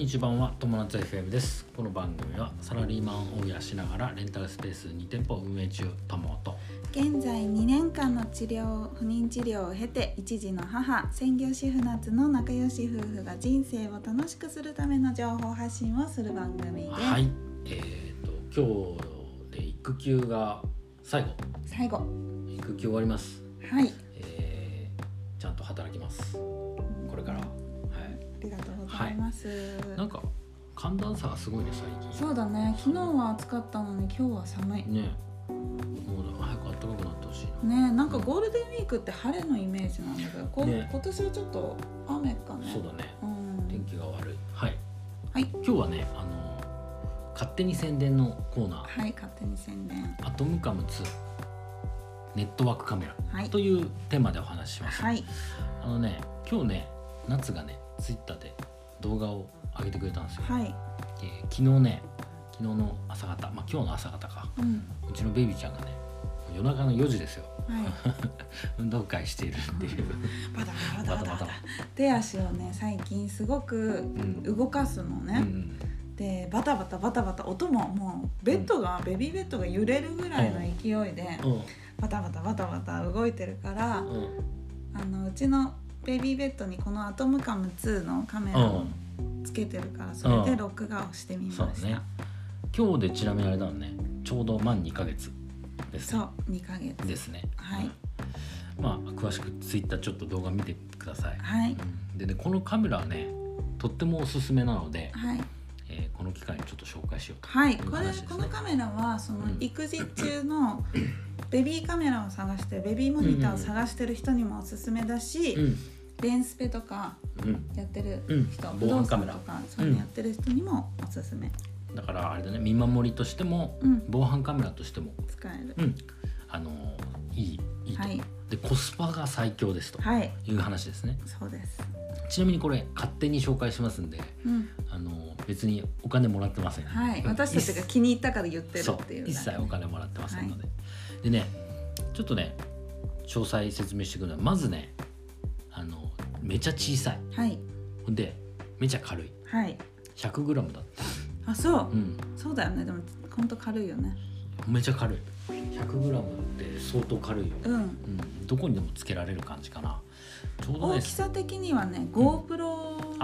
日版は。友達 FM ですこの番組は。サラリーマンを養しながらレンタルスペース2店舗を運営中友と現在2年間の治療不妊治療を経て一児の母専業主婦夏の仲良し夫婦が人生を楽しくするための情報発信をする番組です、は。いえー、と今日で育休が最後最後育休終わります、は。いえーちゃんと働きますこれからりがとうございます、なんか寒暖差がすごいね最近。そうだね。昨日は暑かったのに今日は寒い。ね。もう早く暖かくなってほしいな。ねなんかゴールデンウィークって晴れのイメージなんだけど、こね。今年はちょっと雨かね。そうだね。うん。天気が悪い。はい。はい。今日はねあの勝手に宣伝のコーナー。はい勝手に宣伝。アトムカム2ネットワークカメラ。はい。というテーマでお話しします、はい。あのね今日ね夏がねツイッターで動画を上げてくれたんですよ、はい。えー昨日ね昨日の朝方まあ今日の朝方か。うん。うちのベイビーちゃんがね夜中の4時ですよ。はい。運動会しているっていう。バタバタバタバタ。バタバタ手足をね最近すごくん。動かすのうんうね、ん。でバタバタバタバタ音ももうベッドが、ベビーベッドが揺れるぐらいの勢いで、うん。バタバタバタバタ動いてるから、うん。あのうちのベビーベッドにこのアトムカム2のカメラをつけてるからそれで録画をしてみました、そうだね。今日でちなみにあれだもんね。ちょうど満2ヶ月ですね。そう2ヶ月。ですね。はい。うん。まあ詳しくツイッターちょっと動画見てください、はい。うん。でねこのカメラはねとってもおすすめなので、はいえーこの機会にちょっと紹介しようと。はい、いうこれこのカメラはそのうん。育児中のベビーカメラを探してベビーモニターを探してる人にもおすすめだし、うん。レンスペとかうん。やってるうん。人、防犯カメラ。とかそういうのやってる人にもおすすめ、だからあれだね見守りとしても、うん。防犯カメラとしても使える、うん。あのーいいいいと、はい。でコスパが最強ですとはい。いう話ですね。そうです、ちなみにこれ勝手に紹介しますんでうん、あのー別にお金もらってません。はい。うん。私たちが気に入ったから言ってるっていう一切お金もらってませんので、でねちょっとね詳細説明してくるのはまずねあのめちゃ小さい。はい。ほんでめちゃ軽い。はい。100g だった。あそう、うん。そうだよね。でもほんと軽いよね。めちゃ軽い。100g って相当軽いよ、うん。うん、どこにでもつけられる感じかな。ちょうどね大きさ的にはね GoPro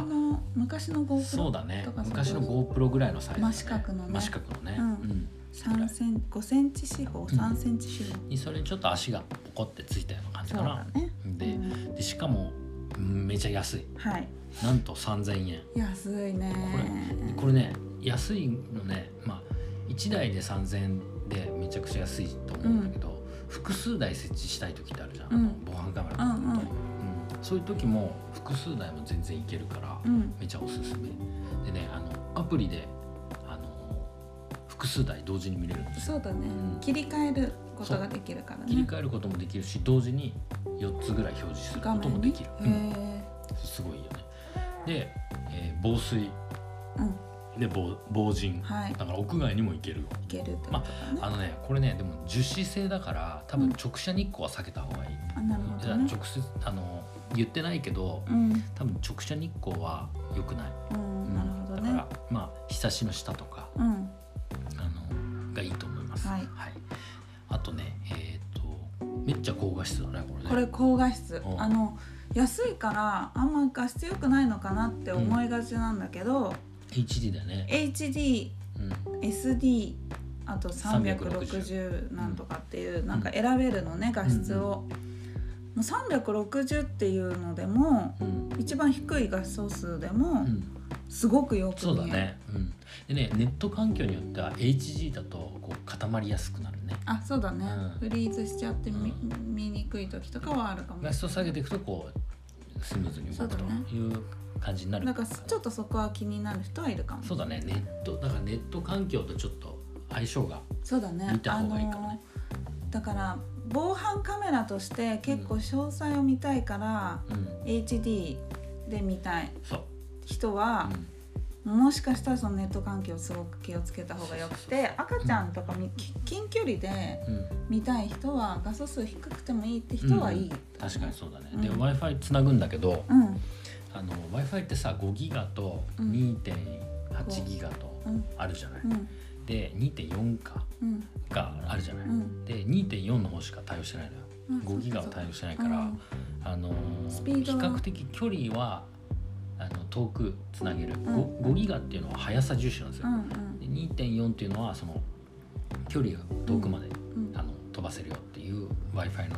の昔の GoPro そうだね。昔の GoPro ぐらいのサイズだ、ね、真四角のね。真四角のね、うん。うん。3セン5センチ四方3センチ四方、にそれにちょっと足がポコってついたような感じかな。だね。でうん。でしかもうんめちゃ安い。はい。なんと3000円。安いね。これこれね安いのねまあ1台で3000円でめちゃくちゃ安いと思うんだけど、複数台設置したい時ってあるじゃん、あのうん。防犯カメラうんうん。うんそういう時も複数台も全然いけるから、うん。めちゃおすすめ。でねあのアプリであの複数台同時に見れるんですよ。そうだね、うん。切り替えることができるからね。切り替えることもできるし同時に4つぐらい表示することもできる、画うん。すごいよね。で、えー防水。えうんで防防塵はい。だから屋外にも行けるよ。いけるってことだね、あのねこれねでも樹脂製だから多分直射日光は避けた方がいい、あなるほどね。直接あの言ってないけどうん。多分直射日光は良くない、うん、うんなるほどね。だからまあ日差しの下とかうん。あのがいいと思います。はい。あとねえっ、とめっちゃ高画質だねこれね。これ高画質。うん。あの安いからあんま画質良くないのかなって思いがちなんだけど、HD だよね、HD うん、SD あと360 360なんとかっていうなんか選べるのね画質を、もう360っていうのでもうん。一番低い画素数でもうん、すごくよくそうだね、うん、でねネット環境によっては HG だとこう固まりやすくなるね。あそうだね、うん。フリーズしちゃって見,、う見にくい時とかはあるかも画質を下げていくとこうスムーズに動くという感じになるだからちょっとそこは気になる人はいるかもそうだね。ネットだからネット環境とちょっと相性がそうだね。見た方がいいかもねあのだから防犯カメラとして結構詳細を見たいから、うん。HD で見たい人は、もしかしたらそのネット環境をすごく気をつけた方がよくて赤ちゃんとかみ、き近距離でうん。うん見たい人は画素数低くてもいいって人はいい、確かにそうだね、うん。で w i f i つなぐんだけどうんあの w i f i ってさ5ギガとうん。2.8ギガとうん。あるじゃない、うん。で2.4かうん。があるじゃない、うん。で2.4の方しか対応してないのよ。うん。5ギガは対応してないから、うん。あのースピードは比較的距離はあの遠くつなげる、ん。5, 5ギガっていうのは速さ重視なんですよ、うんうん。で2.4っていうのはその距離が遠くまで、うん。あの飛ばせるよっていう w i f i の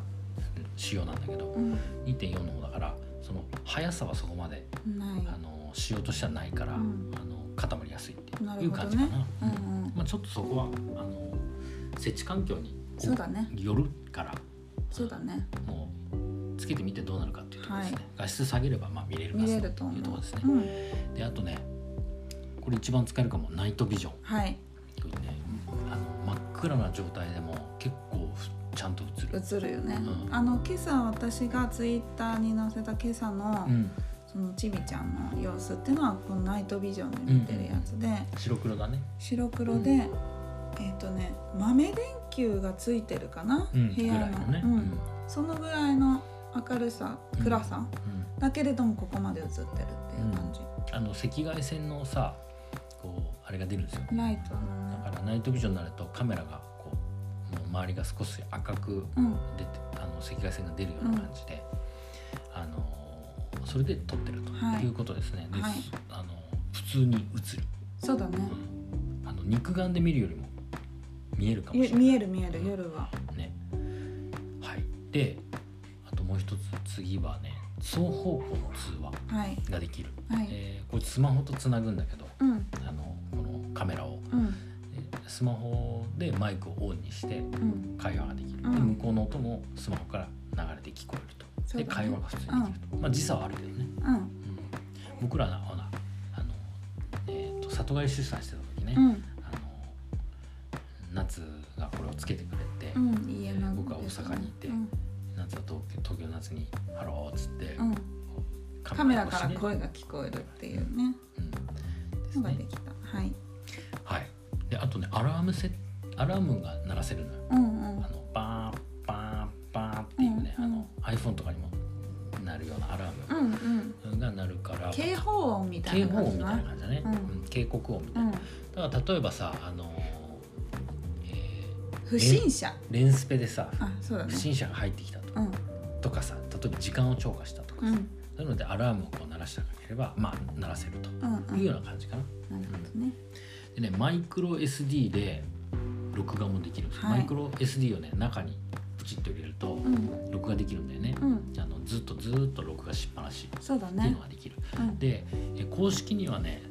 仕様なんだけど、うん。2.4の方だからその速さはそこまであの仕様としてはないから、うん。あの固まりやすいってないう感じかな。うんうん。まあ、ちょっとそこはあの設置環境にそうだね。よるからそうだね。もうつけてみてどうなるかっていうところですね、はい。画質下げればまあ見れる見かと思いうところですね、うん。であとねこれ一番使えるかもナイトビジョン。はい。これねあの真っ暗な状態でも結構映る、よね、うん。あの今朝私がツイッターに載せた今朝の、うん、そのちびちゃんの様子っていうのはこのナイトビジョンで見てるやつで、白黒だね。白黒で、えっ、とね豆電球がついてるかな、うん。部屋の。ね。うん。そのぐらいの明るさ暗さ、うん。だけれどもここまで映ってるっていう感じ、あの赤外線のさこうあれが出るんですよ。ライトだからナイトビジョンになるとカメラが周りが少し赤くうん出てあの赤外線が出るような感じで、あのそれで撮ってるとはい。いうことですね。ではい。あの普通に映る、そうだね。うん。あの肉眼で見るよりも見えるかもしれない。見える見える夜は。ね。はい。で、あともう一つ次はね双方向の通話はい。ができる。はい、えーこれスマホとつなぐんだけど、うん。あのこのカメラをスマホでマイクをオンにしてうん。会話ができる、うん。で向こうの音もスマホから流れて聞こえると、ね。会話が普通にできると、まあ時差はあるけどね、うん。うん、僕らのほらあの、えー、と里帰り出産してた時ね、うん。あの夏がこれをつけてくれて、うん。家の僕は大阪にいてうん。夏は東京東京の夏に「ハロー」っつって、うん。カメラから声が聞こえるっていうね。うんムセアラームが鳴らせるのよ。うんうん。あのバーンバーンバーンっていうね、うんうん。あの iPhone とかにもなるようなアラーうんうん。ムが鳴るから、警報音みたい警な感じ報音みたいな感じだね、うん。うん。警告音みたいな、うん。だから例えばさあの、え不審者。ーレンスペでさね。不審者が入ってきたと,、うん。とかさ例えば時間を超過したとかさ、うん。そういうのでアラームをこう鳴らしたければまあ鳴らせるとうんうん。いうような感じかな。なるほどねでねマイクロ SD で録画もできるんですよ、はい。マイクロ SD をね中にプチッと入れるとうん。録画できるんだよね、うん。あのずっとずっと録画しっぱなしっていうのができる、うん。でえ公式にはね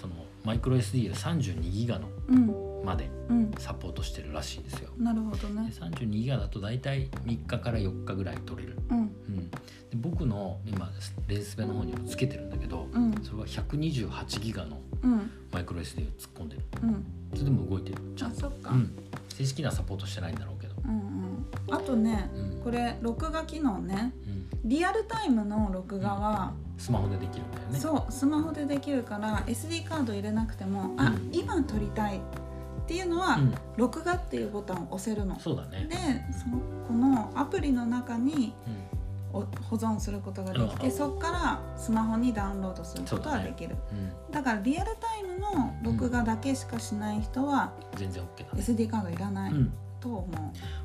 そのマイクロ SD で32ギガのうん。までうん。サポートしてるらしいですよ。なるほどでね32ギガだと大体3日から4日ぐらい取れる、うん。うん、で僕の今レンスペの方にもつけてるんだけどうん。それは128ギガのうんマイクロ SD を突っ込んでる。うん。それでも動いてる。ちゃんと。あそっか。うん、正式にはサポートしてないんだろうけど、うんうん。あとねうん。これ録画機能ね。うん、リアルタイムの録画はスマホでできるんだよね。そうスマホでできるから SD カード入れなくてもあうん。今撮りたい。っていうのはうん、録画っていうボタンを押せるの。そうだね。でそのこのアプリの中にうん。お保存することができてうん。そこからスマホにダウンロードすることはできる。うん、だからリアルタイムの録画だけしかしない人は全然 OK だね、SD カードいらないうん、と思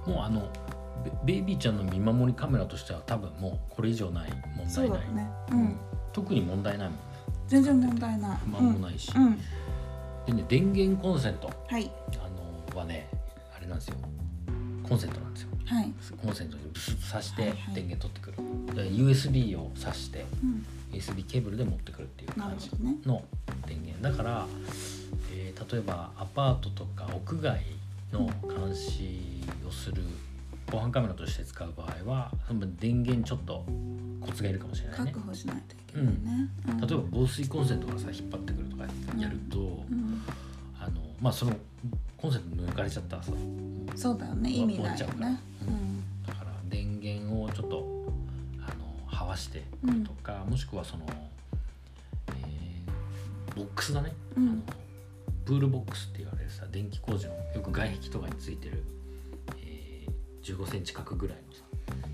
う、もうあのベベイビーちゃんの見守りカメラとしては多分もうこれ以上ない問題ない、だね。うん。特に問題ないもんね。全然問題ない。不満もないし、でね電源コンセント。はい。あのはねあれなんですよコンセントなんですよ。はい、コンセントにブスッと挿してはいはい。電源取ってくる、で USB を挿してうん、USB ケーブルで持ってくるっていう感じの電源だから、えー例えばアパートとか屋外の監視をする防犯カメラとして使う場合はその電源ちょっとコツがいるかもしれないね。確保しないといけないね、うん。例えば防水コンセントがさ引っ張ってくるとかやると、うん、まあそのコンセント抜かれちゃったらさそうだよね意味ないよね。うん。だから電源をちょっとあのはわしてうん。とか、もしくはその、えーボックスだね、うん。あのプールボックスって言われるさ電気工事のよく外壁とかについてる、えー、15センチ角ぐらいのさ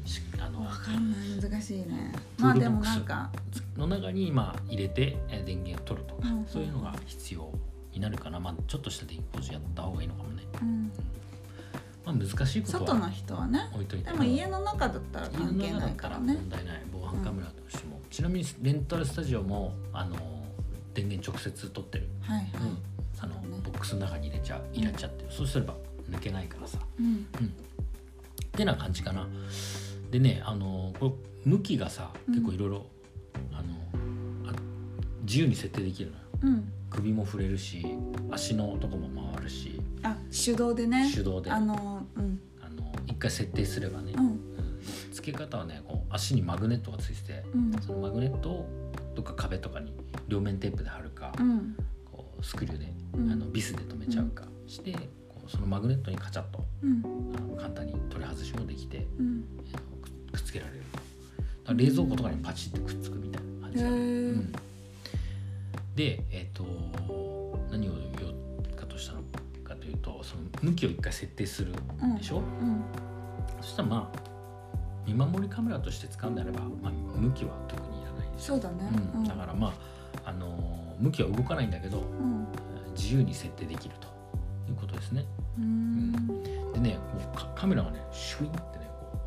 しあのわかんない。難しいね。プーまあでもルボックスなんか。の中にまあ入れてえー電源を取るとか、うんうんうん。そういうのが必要になるかな、まあ、ちょっとした電気工事やった方がいいのかもね、うん、まあ、難しいことは外の人はね。置いといてでも家の中だったら関係ないからね。問題ない。防犯カメラとしても、ちなみにレンタルスタジオもあの電源直接取ってる、はいはい、うん。あのボックスの中に入れちゃう入れちゃってる、そうすれば抜けないからさ。うん。ってな感じかな。でねあのこれ向きがさうん。結構いろいろあのあ自由に設定できるのようん。首も触れるし足のとこも回るしあ手動でね。手動で。ああのうん。の一回設定すればね、うん。うん付け方はねこう足にマグネットがついててうん。そのマグネットをどっか壁とかに両面テープで貼るか、うん。こうスクリューで、うん。あのビスで留めちゃうかしてこうそのマグネットにカチャッと簡単に取り外しもできてくくっつけられる。冷蔵庫とかにパチッてくっつくみたいな感じだね、でえっ、と何を言おうかとしたのかというとその向きを一回設定するうんでしょ、うんそしたらまあ見守りカメラとして使うんであれば、まあ、向きは特にいらないです。よそうだね。うん。だからまあ、あのー向きは動かないんだけどうん。自由に設定できるということですね。うん。でねこうカカメラがねシュインってねこ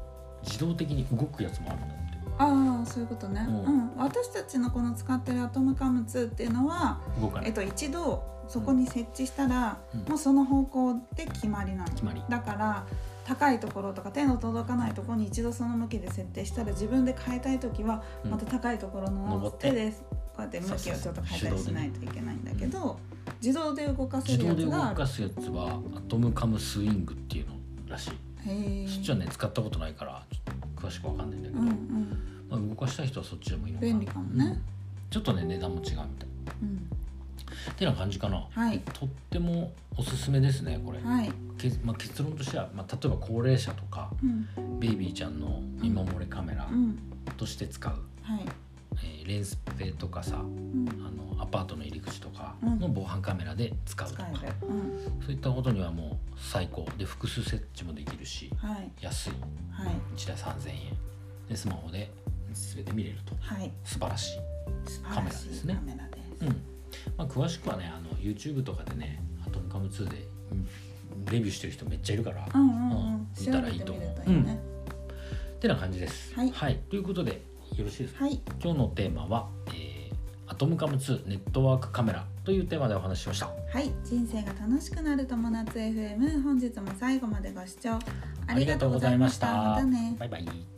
う自動的に動くやつもあるんだああそういうことね、ううん。ん私たちのこの使ってるアトムカム2っていうのは、えっと、一度そこに設置したら、うん。もうその方向で決まりなの。決まり。だから高いところとか手の届かないところに一度その向きで設定したら自分で変えたい時はうん。また高いところの手でこうやって向きをちょっと変えたりしないといけないんだけど自動で動かせるやつがあるかすやつはアトムカムスイングっていうのらしい。へえそっちはね使ったことないからち詳しくわかんないんだけど、うんうん。まあ、動かしたい人はそっちでもいいのかな。便利かもね。うん。ちょっとね値段も違うみたい。うん。ってな感じかな、はい。とってもおすすめですねこれ、はい。けまあ、結論としては、まあ、例えば高齢者とかうん。ベイビーちゃんの見守りカメラうん。として使う、はい。えーレンスペとかさうんパートの入り口とかの防犯カメラで使うとか、使える。うん。そういったことにはもう最高。で複数設置もできるしはい。安い。はい。1台3000円。でスマホで全て見れると。はい。素晴らしい、素カメラですね。うん。まあ、詳しくはねあの YouTube とかでね「アトムカム2で」うんレビューしてる人めっちゃいるから、うんうんううんん見たらいいと思う。いいね。ってな感じです。はい。ということでよろしいですか？はい。今日のテーマは、トムカム2ネットワークカメラというテーマでお話ししました。はい人生が楽しくなる友達 FM 本日も最後までご視聴ありがとうございましたまたねバイバイ。